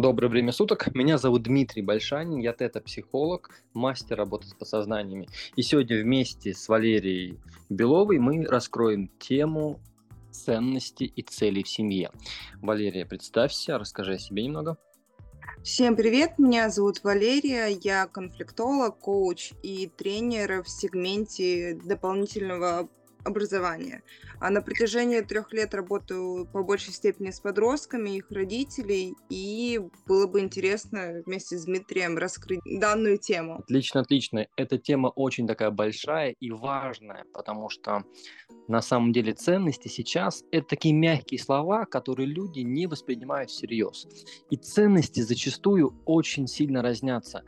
Доброе время суток. Меня зовут Дмитрий Большанин, я тета-психолог, мастер работы с подсознаниями. И сегодня вместе с Валерией Беловой мы раскроем тему ценности и целей в семье. Валерия, представься, расскажи о себе немного. Всем привет, меня зовут Валерия, я конфликтолог, коуч и тренер в сегменте дополнительного образования. А на протяжении трех лет работаю по большей степени с подростками, их родителей, и было бы интересно вместе с Дмитрием раскрыть данную тему. Отлично, отлично. Эта тема очень такая большая и важная, потому что на самом деле ценности сейчас это такие мягкие слова, которые люди не воспринимают всерьез. И ценности зачастую очень сильно разнятся.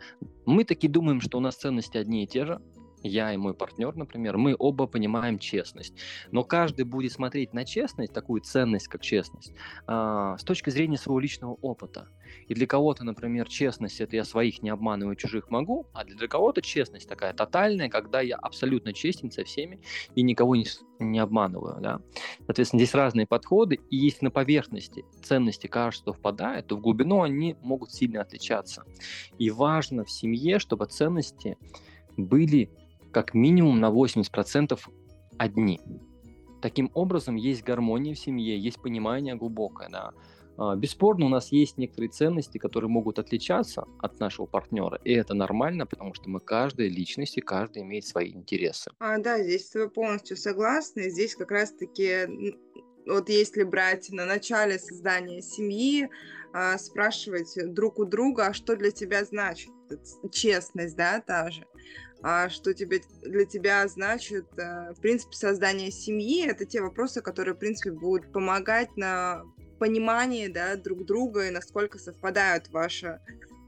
Мы таки думаем, что у нас ценности одни и те же, я и мой партнер, например, мы оба понимаем честность. Но каждый будет смотреть на честность, такую ценность, как честность, а, с точки зрения своего личного опыта. И для кого-то, например, честность – это я своих не обманываю, чужих могу, а для кого-то честность такая тотальная, когда я абсолютно честен со всеми и никого не, не обманываю. Да? Соответственно, здесь разные подходы, и если на поверхности ценности кажется, что впадают, то в глубину они могут сильно отличаться. И важно в семье, чтобы ценности были как минимум на 80% одни. Таким образом, есть гармония в семье, есть понимание глубокое. Да. А, бесспорно, у нас есть некоторые ценности, которые могут отличаться от нашего партнера, и это нормально, потому что мы каждая личность, и каждый имеет свои интересы. А, да, здесь с тобой полностью согласна. Здесь как раз-таки, вот если брать на начале создания семьи, а, спрашивать друг у друга, а что для тебя значит честность, да, та же что тебе, для тебя значит, э, в принципе, создание семьи. Это те вопросы, которые, в принципе, будут помогать на понимании да, друг друга и насколько совпадают ваше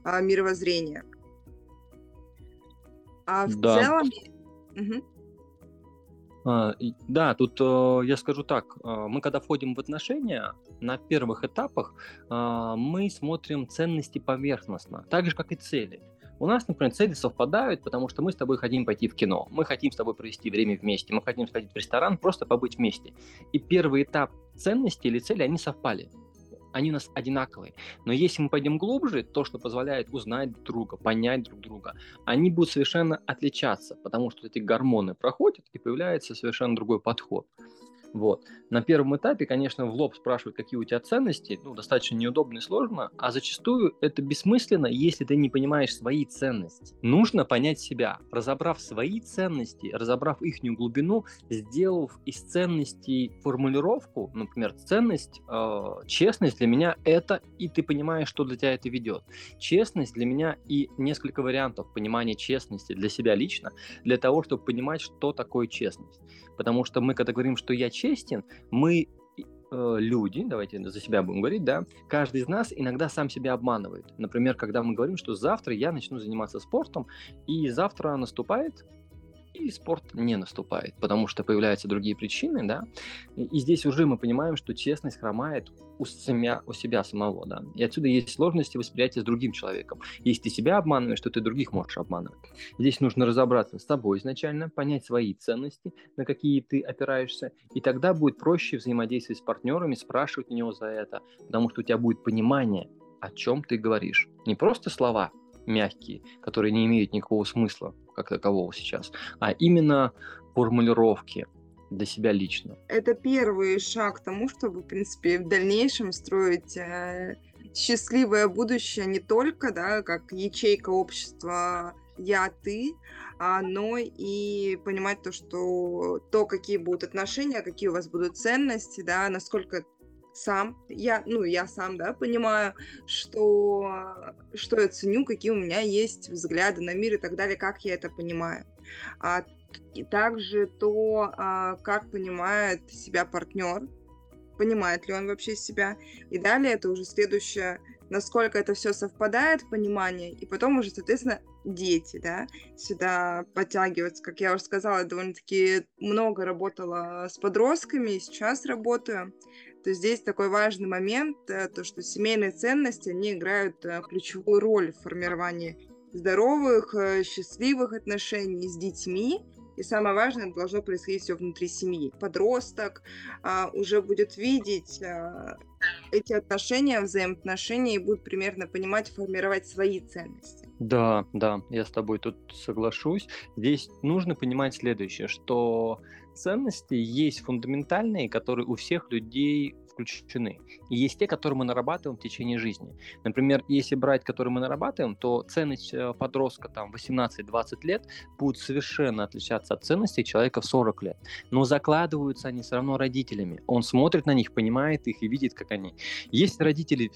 а, мировоззрение. А в да. целом... Угу. А, да, тут э, я скажу так, э, мы когда входим в отношения, на первых этапах э, мы смотрим ценности поверхностно, так же как и цели. У нас, например, цели совпадают, потому что мы с тобой хотим пойти в кино, мы хотим с тобой провести время вместе, мы хотим сходить в ресторан, просто побыть вместе. И первый этап ценности или цели, они совпали. Они у нас одинаковые. Но если мы пойдем глубже, то, что позволяет узнать друг друга, понять друг друга, они будут совершенно отличаться, потому что эти гормоны проходят и появляется совершенно другой подход. Вот. На первом этапе, конечно, в лоб спрашивают, какие у тебя ценности, ну, достаточно неудобно и сложно, а зачастую это бессмысленно, если ты не понимаешь свои ценности. Нужно понять себя, разобрав свои ценности, разобрав их глубину, сделав из ценностей формулировку, например, ценность, э, честность для меня это, и ты понимаешь, что для тебя это ведет. Честность для меня и несколько вариантов понимания честности для себя лично, для того, чтобы понимать, что такое честность. Потому что мы, когда говорим, что я честен, мы э, люди, давайте за себя будем говорить, да, каждый из нас иногда сам себя обманывает. Например, когда мы говорим, что завтра я начну заниматься спортом, и завтра наступает и спорт не наступает, потому что появляются другие причины, да, и здесь уже мы понимаем, что честность хромает у себя, у себя самого, да, и отсюда есть сложности восприятия с другим человеком. Если ты себя обманываешь, то ты других можешь обманывать. Здесь нужно разобраться с тобой изначально, понять свои ценности, на какие ты опираешься, и тогда будет проще взаимодействовать с партнерами, спрашивать у него за это, потому что у тебя будет понимание, о чем ты говоришь. Не просто слова, мягкие, которые не имеют никакого смысла как такового сейчас, а именно формулировки для себя лично. Это первый шаг к тому, чтобы, в принципе, в дальнейшем строить э, счастливое будущее не только, да, как ячейка общества я, ты, а, но и понимать то, что то, какие будут отношения, какие у вас будут ценности, да, насколько сам, я, ну, я сам, да, понимаю, что, что я ценю, какие у меня есть взгляды на мир и так далее, как я это понимаю. А, и также то, а, как понимает себя партнер, понимает ли он вообще себя. И далее это уже следующее, насколько это все совпадает в понимании, и потом уже, соответственно, дети, да, сюда подтягиваться. Как я уже сказала, довольно-таки много работала с подростками, и сейчас работаю то здесь такой важный момент, э, то что семейные ценности, они играют э, ключевую роль в формировании здоровых, э, счастливых отношений с детьми И самое важное, должно происходить все внутри семьи. Подросток а, уже будет видеть а, эти отношения, взаимоотношения и будет примерно понимать, формировать свои ценности. Да, да, я с тобой тут соглашусь. Здесь нужно понимать следующее, что ценности есть фундаментальные, которые у всех людей включены. И есть те, которые мы нарабатываем в течение жизни. Например, если брать, которые мы нарабатываем, то ценность э, подростка там 18-20 лет будет совершенно отличаться от ценностей человека в 40 лет. Но закладываются они все равно родителями. Он смотрит на них, понимает их и видит, как они. Если родители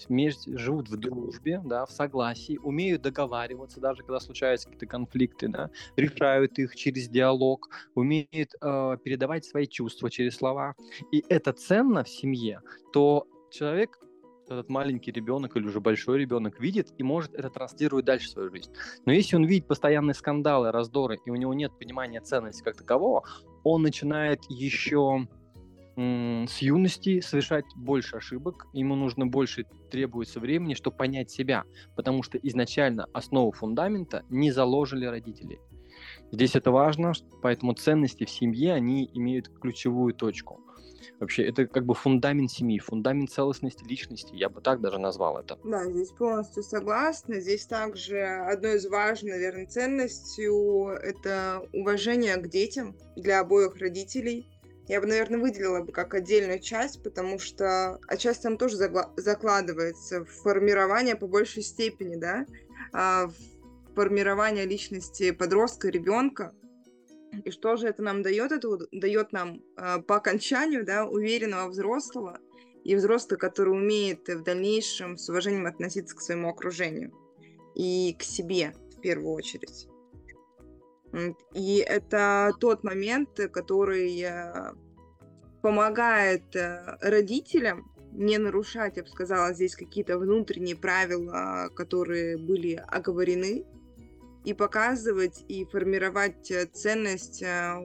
живут в дружбе, да, в согласии, умеют договариваться, даже когда случаются какие-то конфликты, да, решают их через диалог, умеют э, передавать свои чувства через слова. И это ценно в семье, то человек, этот маленький ребенок или уже большой ребенок видит и может это транслировать дальше в свою жизнь. Но если он видит постоянные скандалы, раздоры, и у него нет понимания ценности как такового, он начинает еще с юности совершать больше ошибок, ему нужно больше требуется времени, чтобы понять себя, потому что изначально основу фундамента не заложили родители. Здесь это важно, поэтому ценности в семье, они имеют ключевую точку. Вообще, это как бы фундамент семьи, фундамент целостности личности, я бы так даже назвал это. Да, здесь полностью согласна. Здесь также одной из важных, наверное, ценностей это уважение к детям для обоих родителей. Я бы, наверное, выделила бы как отдельную часть, потому что отчасти там тоже закладывается в формирование по большей степени, да, а, в формирование личности подростка, ребенка, и что же это нам дает? Это дает нам э, по окончанию да, уверенного взрослого и взрослого, который умеет в дальнейшем с уважением относиться к своему окружению и к себе в первую очередь. И это тот момент, который э, помогает э, родителям не нарушать, я бы сказала, здесь какие-то внутренние правила, которые были оговорены, и показывать, и формировать э, ценность э,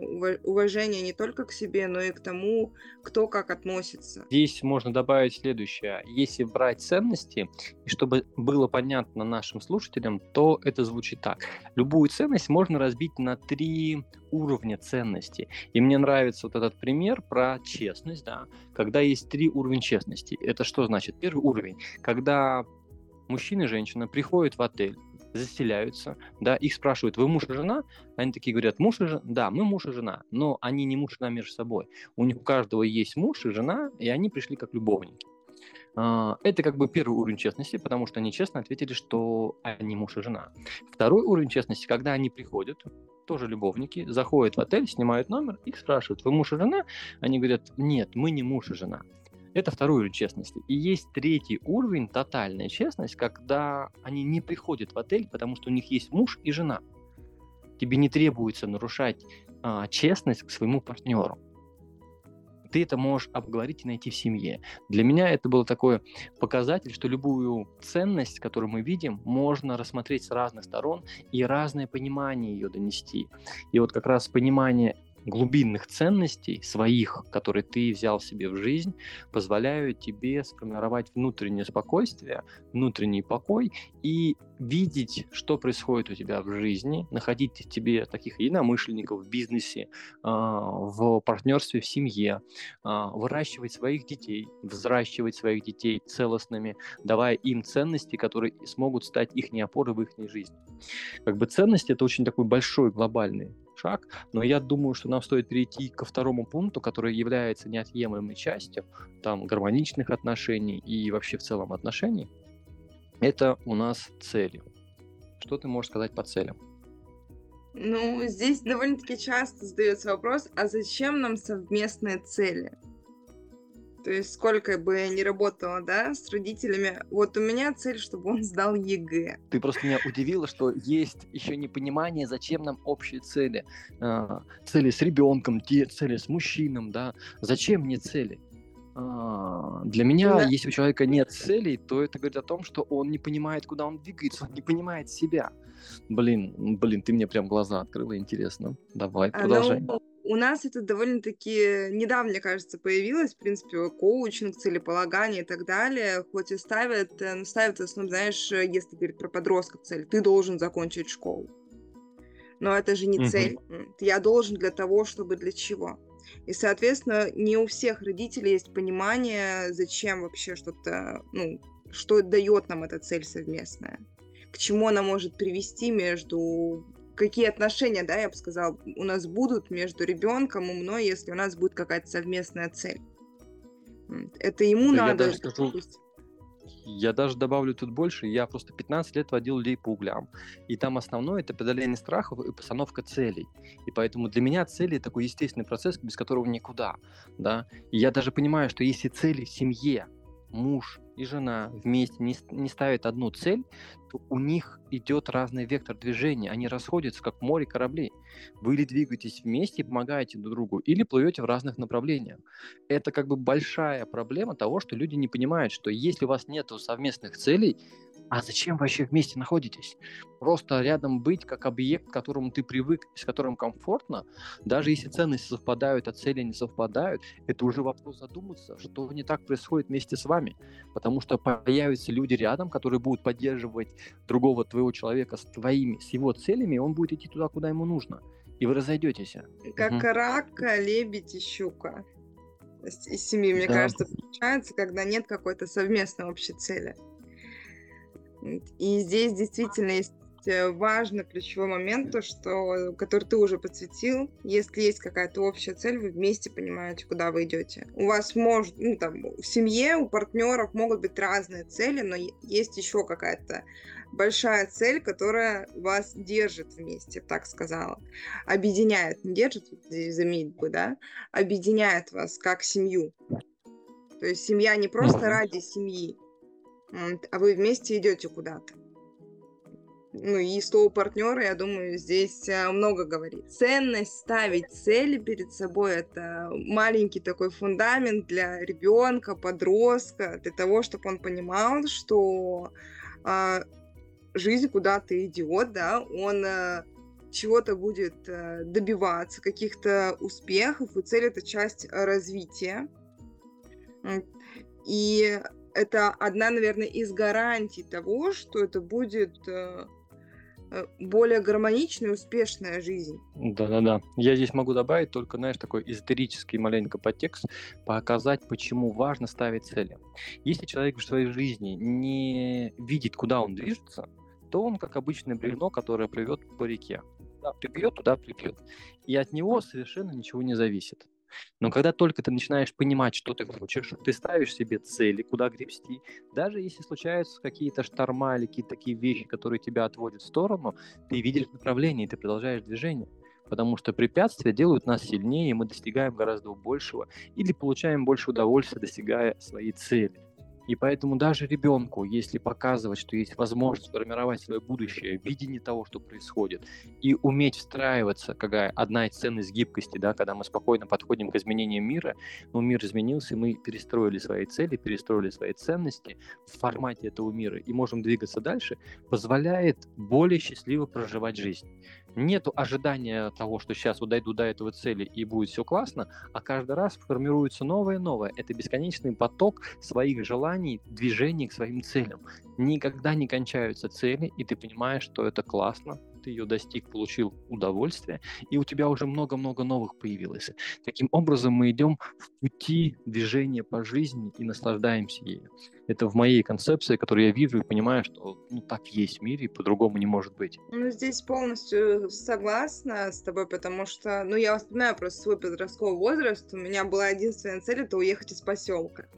уважения не только к себе, но и к тому, кто как относится. Здесь можно добавить следующее. Если брать ценности, и чтобы было понятно нашим слушателям, то это звучит так. Любую ценность можно разбить на три уровня ценности. И мне нравится вот этот пример про честность, да, когда есть три уровня честности. Это что значит? Первый уровень, когда мужчина и женщина приходят в отель, заселяются, да, их спрашивают, вы муж и жена? Они такие говорят, муж и жена? Да, мы муж и жена, но они не муж и жена между собой. У них у каждого есть муж и жена, и они пришли как любовники. А, это как бы первый уровень честности, потому что они честно ответили, что они муж и жена. Второй уровень честности, когда они приходят, тоже любовники, заходят в отель, снимают номер, их спрашивают, вы муж и жена? Они говорят, нет, мы не муж и жена. Это второй уровень честности. И есть третий уровень, тотальная честность, когда они не приходят в отель, потому что у них есть муж и жена. Тебе не требуется нарушать а, честность к своему партнеру. Ты это можешь обговорить и найти в семье. Для меня это был такой показатель, что любую ценность, которую мы видим, можно рассмотреть с разных сторон и разное понимание ее донести. И вот как раз понимание глубинных ценностей своих, которые ты взял себе в жизнь, позволяют тебе сформировать внутреннее спокойствие, внутренний покой и видеть, что происходит у тебя в жизни, находить в тебе таких единомышленников в бизнесе, а, в партнерстве в семье, а, выращивать своих детей, взращивать своих детей целостными, давая им ценности, которые смогут стать их опорой в их жизни. Как бы ценности это очень такой большой глобальный шаг, но я думаю, что нам стоит перейти ко второму пункту, который является неотъемлемой частью там гармоничных отношений и вообще в целом отношений. Это у нас цели. Что ты можешь сказать по целям? Ну, здесь довольно-таки часто задается вопрос, а зачем нам совместные цели? То есть сколько бы я ни работала, да, с родителями, вот у меня цель, чтобы он сдал ЕГЭ. Ты просто меня удивила, что есть еще непонимание, зачем нам общие цели. А, цели с ребенком, цели с мужчином, да. Зачем мне цели? А, для меня, да. если у человека нет целей, то это говорит о том, что он не понимает, куда он двигается, он не понимает себя. Блин, блин, ты мне прям глаза открыла, интересно. Давай, а, продолжай. Ну, у нас это довольно-таки недавно, мне кажется, появилось, в принципе, коучинг, целеполагание и так далее, хоть и ставят, э, ставят в основном, знаешь, если говорить про подростков цель, ты должен закончить школу. но это же не цель. Я должен для того, чтобы для чего. И, соответственно, не у всех родителей есть понимание, зачем вообще что-то, ну, что дает нам эта цель совместная, к чему она может привести между какие отношения, да, я бы сказала, у нас будут между ребенком и мной, если у нас будет какая-то совместная цель. Это ему Да, надо. даже скажу, я даже добавлю тут больше. Я просто 15 лет водил людей по углям. И там основное это преодоление страхов и постановка целей. И поэтому для меня цели такой естественный процесс, без которого никуда. Да? И я даже понимаю, что если цели в семье, муж и жена вместе не, не ставят одну цель, то у них идет разный вектор движения, они расходятся, как море кораблей. Вы или двигаетесь вместе и помогаете друг другу, или плывете в разных направлениях. Это как бы большая проблема того, что люди не понимают, что если у вас нет совместных целей, а зачем вообще вместе находитесь? Просто рядом быть как объект, к которому ты привык, с которым комфортно, даже если ценности совпадают, а цели не совпадают, это уже вопрос задуматься, что не так происходит вместе с вами. Потому что появятся люди рядом, которые будут поддерживать другого твоего человека с твоими, с его целями, и он будет идти туда, куда ему нужно. И вы разойдетесь. Как угу. рак, лебедь и щука. Из семьи, мне да. кажется, получается, когда нет какой-то совместной общей цели. И здесь действительно есть э, важный ключевой момент, то, что, который ты уже подсветил. Если есть какая-то общая цель, вы вместе понимаете, куда вы идете. У вас может, ну, там, в семье, у партнеров могут быть разные цели, но есть еще какая-то большая цель, которая вас держит вместе, так сказала. Объединяет, не держит, заменить бы, да? Объединяет вас как семью. То есть семья не просто ради семьи, а вы вместе идете куда-то. Ну и слово партнера, я думаю, здесь э, много говорит. Ценность ставить цели перед собой это маленький такой фундамент для ребенка, подростка, для того, чтобы он понимал, что э, жизнь куда-то идет, да, он э, чего-то будет э, добиваться, каких-то успехов, и цель это часть развития. И это одна, наверное, из гарантий того, что это будет э, э, более гармоничная успешная жизнь. Да-да-да. Я здесь могу добавить только, знаешь, такой эзотерический маленько подтекст, показать, почему важно ставить цели. Если человек в своей жизни не видит, куда он движется, то он как обычное бревно, которое плывет по реке. Туда припьет, туда припьет. И от него совершенно ничего не зависит. Но когда только ты начинаешь понимать, что ты хочешь, ты ставишь себе цели, куда гребсти, даже если случаются какие-то шторма или какие-то такие вещи, которые тебя отводят в сторону, ты видишь направление, и ты продолжаешь движение. Потому что препятствия делают нас сильнее, и мы достигаем гораздо большего или получаем больше удовольствия, достигая своей цели. И поэтому даже ребенку, если показывать, что есть возможность формировать свое будущее, видение того, что происходит, и уметь встраиваться, какая одна из ценностей гибкости, да, когда мы спокойно подходим к изменениям мира, но мир изменился, мы перестроили свои цели, перестроили свои ценности в формате этого мира и можем двигаться дальше, позволяет более счастливо проживать жизнь нету ожидания того, что сейчас вот дойду до этого цели и будет все классно, а каждый раз формируется новое и новое. Это бесконечный поток своих желаний, движений к своим целям. Никогда не кончаются цели, и ты понимаешь, что это классно, ты ее достиг, получил удовольствие, и у тебя уже много-много новых появилось. Таким образом, мы идем в пути движения по жизни и наслаждаемся ею. Это в моей концепции, которую я вижу и понимаю, что ну, так есть в мире, и по-другому не может быть. Ну, здесь полностью согласна с тобой, потому что, ну, я вспоминаю просто свой подростковый возраст. У меня была единственная цель — это уехать из поселка.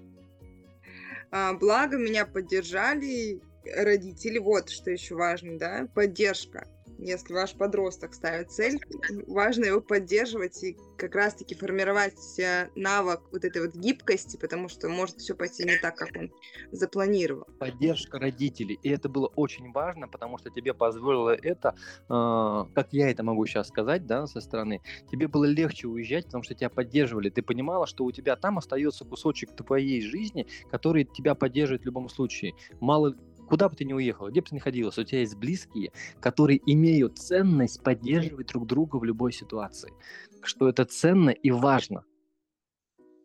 А, благо, меня поддержали родители. Вот что еще важно, да, поддержка если ваш подросток ставит цель, важно его поддерживать и как раз-таки формировать навык вот этой вот гибкости, потому что может все пойти не так, как он запланировал. Поддержка родителей. И это было очень важно, потому что тебе позволило это, э, как я это могу сейчас сказать, да, со стороны, тебе было легче уезжать, потому что тебя поддерживали. Ты понимала, что у тебя там остается кусочек твоей жизни, который тебя поддерживает в любом случае. Мало Куда бы ты ни уехал, где бы ты ни находился, у тебя есть близкие, которые имеют ценность поддерживать друг друга в любой ситуации. Что это ценно и важно.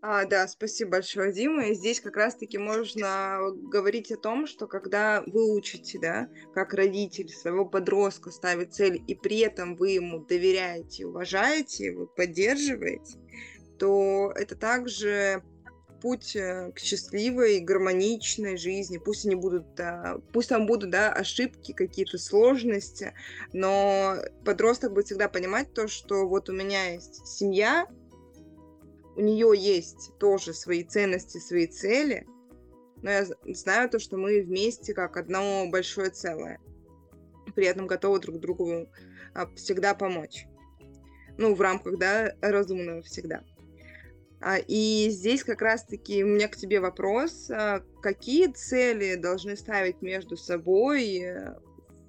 А, да, спасибо большое, Дима. И здесь как раз-таки можно говорить о том, что когда вы учите, да, как родитель своего подростка ставить цель, и при этом вы ему доверяете, уважаете, вы поддерживаете, то это также путь э, к счастливой, гармоничной жизни. Пусть они будут, да, пусть там будут, да, ошибки, какие-то сложности, но подросток будет всегда понимать то, что вот у меня есть семья, у нее есть тоже свои ценности, свои цели, но я знаю то, что мы вместе как одно большое целое. При этом готовы друг другу а, всегда помочь. Ну, в рамках, да, разумного всегда. А, и здесь как раз-таки у меня к тебе вопрос. А, какие цели должны ставить между собой э,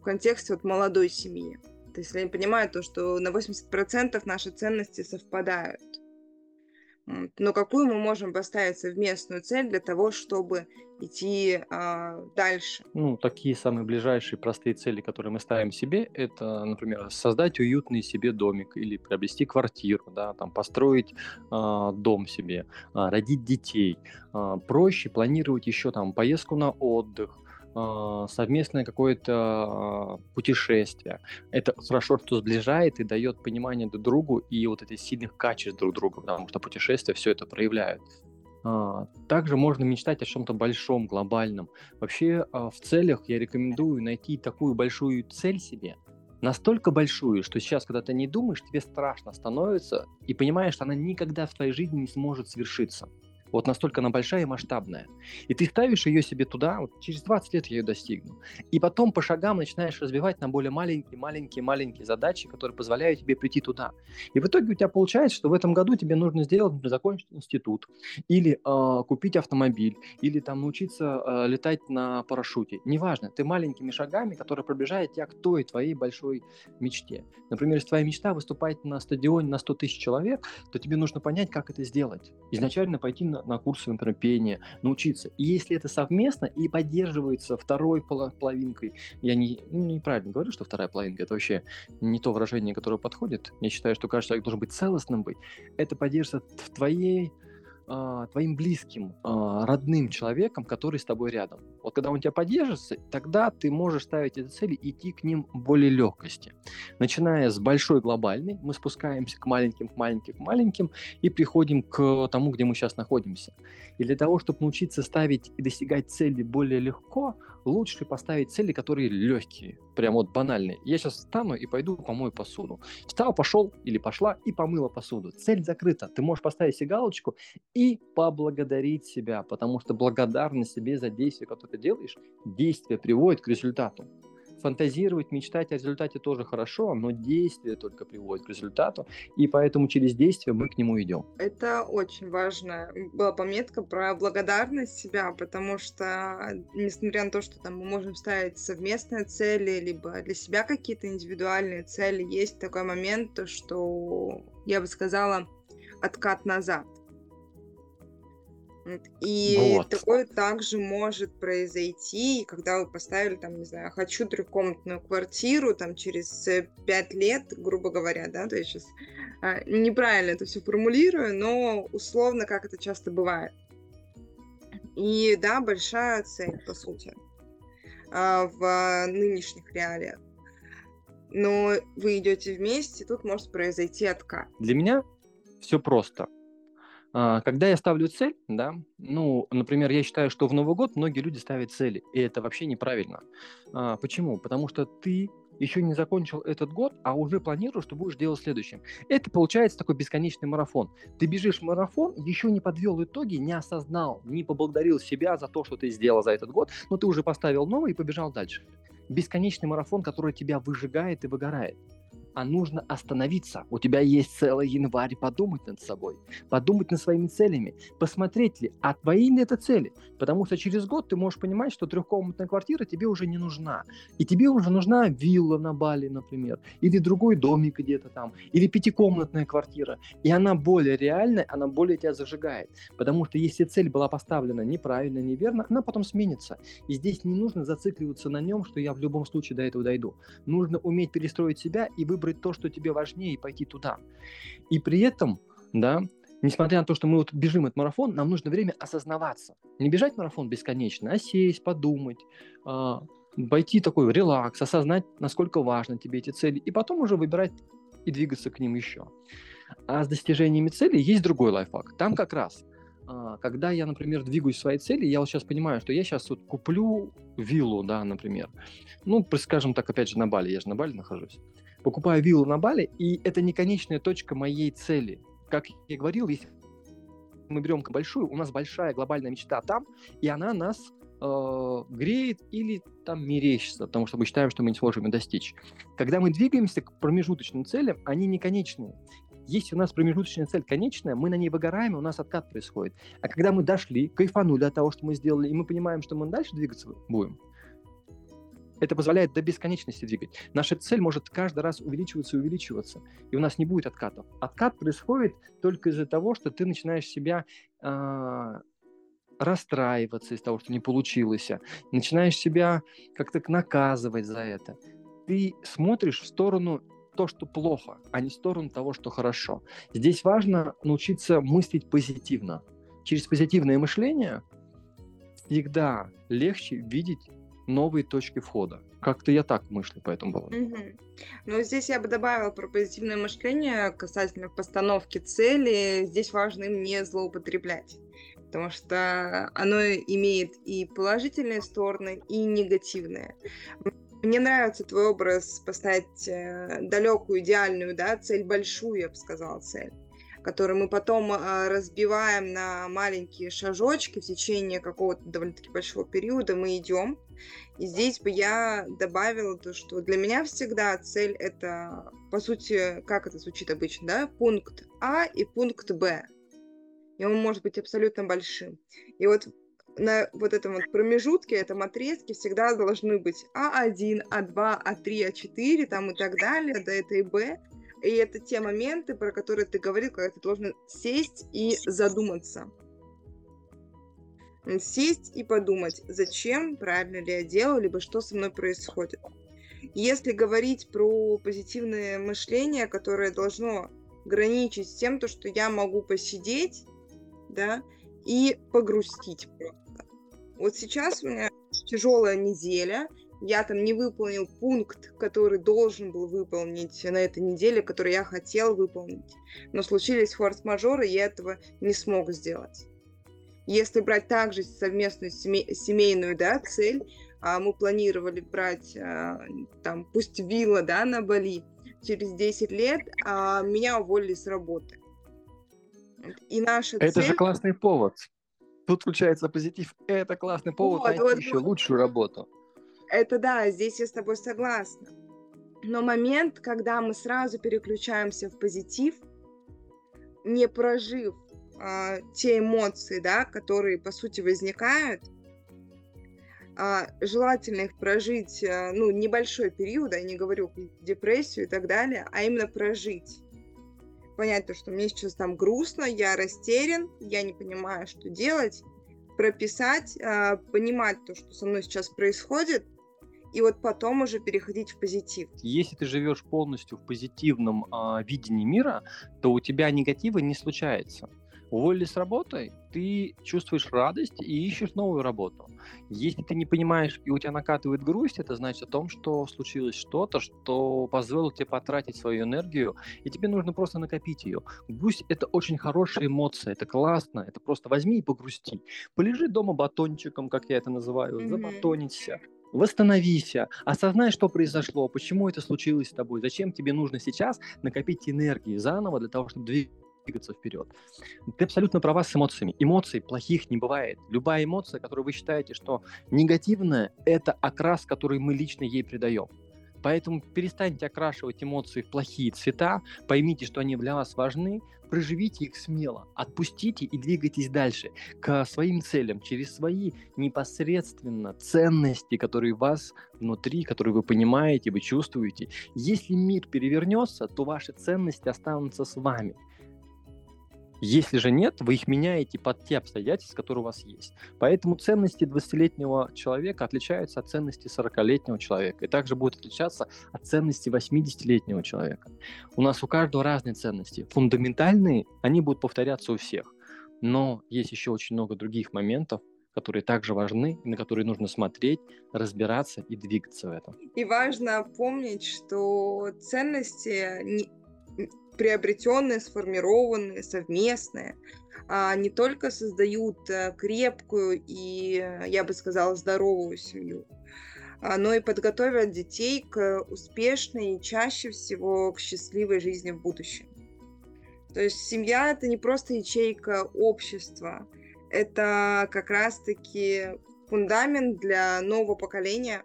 в контексте вот молодой семьи? То есть я понимаю то, что на 80% наши ценности совпадают. Но какую мы можем поставить совместную цель для того, чтобы идти а, дальше? Ну, такие самые ближайшие простые цели, которые мы ставим себе, это, например, создать уютный себе домик или приобрести квартиру, да, там, построить а, дом себе, а, родить детей. А, проще планировать еще там поездку на отдых, совместное какое-то а, путешествие. Это хорошо, что сближает и дает понимание друг другу и вот этих сильных качеств друг друга, потому что путешествия все это проявляют. А, также можно мечтать о чем-то большом, глобальном. Вообще в целях я рекомендую найти такую большую цель себе, настолько большую, что сейчас, когда ты не думаешь, тебе страшно становится и понимаешь, что она никогда в твоей жизни не сможет свершиться. Вот настолько она большая и масштабная. И ты ставишь ее себе туда, вот через 20 лет я ее достигну. И потом по шагам начинаешь разбивать на более маленькие, маленькие, маленькие задачи, которые позволяют тебе прийти туда. И в итоге у тебя получается, что в этом году тебе нужно сделать, закончить институт, или э, купить автомобиль, или там научиться э, летать на парашюте. Неважно, ты маленькими шагами, которые приближают тебя к той твоей большой мечте. Например, если твоя мечта выступать на стадионе на 100 тысяч человек, то тебе нужно понять, как это сделать. Изначально пойти на на, курсы, например, пения, научиться. И если это совместно и поддерживается второй половинкой, я не, ну, неправильно говорю, что вторая половинка, это вообще не то выражение, которое подходит. Я считаю, что каждый человек должен быть целостным быть. Это поддерживается в твоей а, твоим близким, а, родным человеком, который с тобой рядом. Вот когда он тебя поддержится, тогда ты можешь ставить эти цели и идти к ним более легкости. Начиная с большой глобальной, мы спускаемся к маленьким, к маленьким, к маленьким и приходим к тому, где мы сейчас находимся. И для того, чтобы научиться ставить и достигать цели более легко, лучше поставить цели, которые легкие, прям вот банальные. Я сейчас встану и пойду помою посуду. Встал, пошел или пошла и помыла посуду. Цель закрыта. Ты можешь поставить себе галочку и поблагодарить себя, потому что благодарность себе за действие, которое ты делаешь, действие приводит к результату фантазировать, мечтать о результате тоже хорошо, но действие только приводит к результату, и поэтому через действие мы к нему идем. Это очень важная была пометка про благодарность себя, потому что, несмотря на то, что там мы можем ставить совместные цели, либо для себя какие-то индивидуальные цели, есть такой момент, что я бы сказала, откат назад. И вот. такое также может произойти, когда вы поставили, там, не знаю, хочу трехкомнатную квартиру, там, через э, пять лет, грубо говоря, да, то есть сейчас а, неправильно это все формулирую, но условно, как это часто бывает. И, да, большая цель, по сути, а, в нынешних реалиях. Но вы идете вместе, тут может произойти откат. Для меня все просто – когда я ставлю цель, да, ну, например, я считаю, что в Новый год многие люди ставят цели, и это вообще неправильно. А, почему? Потому что ты еще не закончил этот год, а уже планируешь, что будешь делать следующим. Это получается такой бесконечный марафон. Ты бежишь в марафон, еще не подвел итоги, не осознал, не поблагодарил себя за то, что ты сделал за этот год, но ты уже поставил новый и побежал дальше. Бесконечный марафон, который тебя выжигает и выгорает а нужно остановиться. У тебя есть целый январь подумать над собой, подумать над своими целями, посмотреть ли, а твои ли это цели. Потому что через год ты можешь понимать, что трехкомнатная квартира тебе уже не нужна. И тебе уже нужна вилла на Бали, например, или другой домик где-то там, или пятикомнатная квартира. И она более реальная, она более тебя зажигает. Потому что если цель была поставлена неправильно, неверно, она потом сменится. И здесь не нужно зацикливаться на нем, что я в любом случае до этого дойду. Нужно уметь перестроить себя и выбрать выбрать то, что тебе важнее, и пойти туда. И при этом, да, несмотря на то, что мы вот бежим этот марафон, нам нужно время осознаваться. Не бежать марафон бесконечно, а сесть, подумать, а, пойти такой релакс, осознать, насколько важны тебе эти цели, и потом уже выбирать и двигаться к ним еще. А с достижениями цели есть другой лайфхак. Там как раз, а, когда я, например, двигаюсь своей цели, я вот сейчас понимаю, что я сейчас вот куплю виллу, да, например. Ну, скажем так, опять же, на Бали, я же на Бали нахожусь. Покупаю виллу на Бали, и это не конечная точка моей цели. Как я говорил, если мы берем большую, у нас большая глобальная мечта там, и она нас э, греет или там мерещится, потому что мы считаем, что мы не сможем ее достичь. Когда мы двигаемся к промежуточным целям, они не конечные. Если у нас промежуточная цель конечная, мы на ней выгораем, и у нас откат происходит. А когда мы дошли, кайфанули от того, что мы сделали, и мы понимаем, что мы дальше двигаться будем, это позволяет до бесконечности двигать. Наша цель может каждый раз увеличиваться и увеличиваться, и у нас не будет откатов. Откат происходит только из-за того, что ты начинаешь себя э, расстраиваться из того, что не получилось, начинаешь себя как-то наказывать за это. Ты смотришь в сторону то, что плохо, а не в сторону того, что хорошо. Здесь важно научиться мыслить позитивно. Через позитивное мышление всегда легче видеть новые точки входа. Как-то я так мыслю по этому поводу. Угу. Ну, здесь я бы добавила про позитивное мышление касательно постановки цели. Здесь важно им не злоупотреблять потому что оно имеет и положительные стороны, и негативные. Мне нравится твой образ поставить э, далекую, идеальную, да, цель большую, я бы сказала, цель которую мы потом э, разбиваем на маленькие шажочки в течение какого-то довольно-таки большого периода, мы идем. И здесь бы я добавила то, что для меня всегда цель это, по сути, как это звучит обычно, да, пункт А и пункт Б и он может быть абсолютно большим. И вот на вот этом вот промежутке, этом отрезке всегда должны быть А1, А2, А3, А4 там и так далее, до этой Б. И это те моменты, про которые ты говорил, когда ты должен сесть и задуматься. Сесть и подумать, зачем, правильно ли я делаю, либо что со мной происходит. Если говорить про позитивное мышление, которое должно граничить с тем, то, что я могу посидеть да, и погрустить просто. Вот сейчас у меня тяжелая неделя, я там не выполнил пункт, который должен был выполнить на этой неделе, который я хотел выполнить. Но случились форс-мажоры, и я этого не смог сделать. Если брать также совместную семей, семейную да, цель, а мы планировали брать а, там пусть вилла да, на Бали, через 10 лет а, меня уволили с работы. И наша Это цель... же классный повод. Тут включается позитив. Это классный повод вот, найти вот, еще вот. лучшую работу. Это да, здесь я с тобой согласна. Но момент, когда мы сразу переключаемся в позитив, не прожив а, те эмоции, да, которые по сути возникают, а, желательно их прожить, а, ну, небольшой период, я не говорю депрессию и так далее, а именно прожить понять то, что мне сейчас там грустно, я растерян, я не понимаю, что делать, прописать, э, понимать то, что со мной сейчас происходит, и вот потом уже переходить в позитив. Если ты живешь полностью в позитивном э, видении мира, то у тебя негатива не случается. Уволили с работы, ты чувствуешь радость и ищешь новую работу. Если ты не понимаешь, и у тебя накатывает грусть, это значит о том, что случилось что-то, что позволило тебе потратить свою энергию, и тебе нужно просто накопить ее. Грусть — это очень хорошая эмоция, это классно, это просто возьми и погрусти. Полежи дома батончиком, как я это называю, mm-hmm. забатониться, восстановись, осознай, что произошло, почему это случилось с тобой, зачем тебе нужно сейчас накопить энергии заново для того, чтобы двигаться двигаться вперед. Ты абсолютно права с эмоциями. Эмоций плохих не бывает. Любая эмоция, которую вы считаете, что негативная, это окрас, который мы лично ей придаем. Поэтому перестаньте окрашивать эмоции в плохие цвета, поймите, что они для вас важны, проживите их смело, отпустите и двигайтесь дальше к своим целям через свои непосредственно ценности, которые у вас внутри, которые вы понимаете, вы чувствуете. Если мир перевернется, то ваши ценности останутся с вами. Если же нет, вы их меняете под те обстоятельства, которые у вас есть. Поэтому ценности 20-летнего человека отличаются от ценностей 40-летнего человека. И также будут отличаться от ценностей 80-летнего человека. У нас у каждого разные ценности. Фундаментальные, они будут повторяться у всех. Но есть еще очень много других моментов, которые также важны, на которые нужно смотреть, разбираться и двигаться в этом. И важно помнить, что ценности приобретенные, сформированные, совместные, а не только создают э, крепкую и, я бы сказала, здоровую семью, а, но и подготовят детей к успешной и чаще всего к счастливой жизни в будущем. То есть семья это не просто ячейка общества, это как раз-таки фундамент для нового поколения.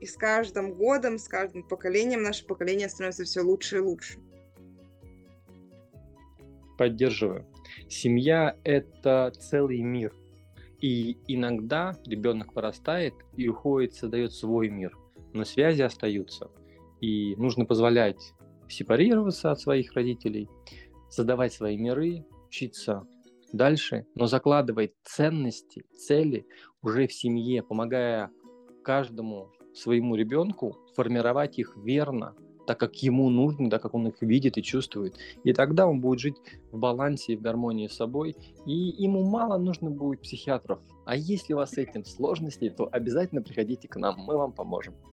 И с каждым годом, с каждым поколением наше поколение становится все лучше и лучше. Поддерживаю. Семья – это целый мир. И иногда ребенок вырастает и уходит, создает свой мир. Но связи остаются. И нужно позволять сепарироваться от своих родителей, создавать свои миры, учиться дальше, но закладывать ценности, цели уже в семье, помогая каждому своему ребенку формировать их верно, так как ему нужно, так как он их видит и чувствует. И тогда он будет жить в балансе и в гармонии с собой, и ему мало нужно будет психиатров. А если у вас с этим сложности, то обязательно приходите к нам, мы вам поможем.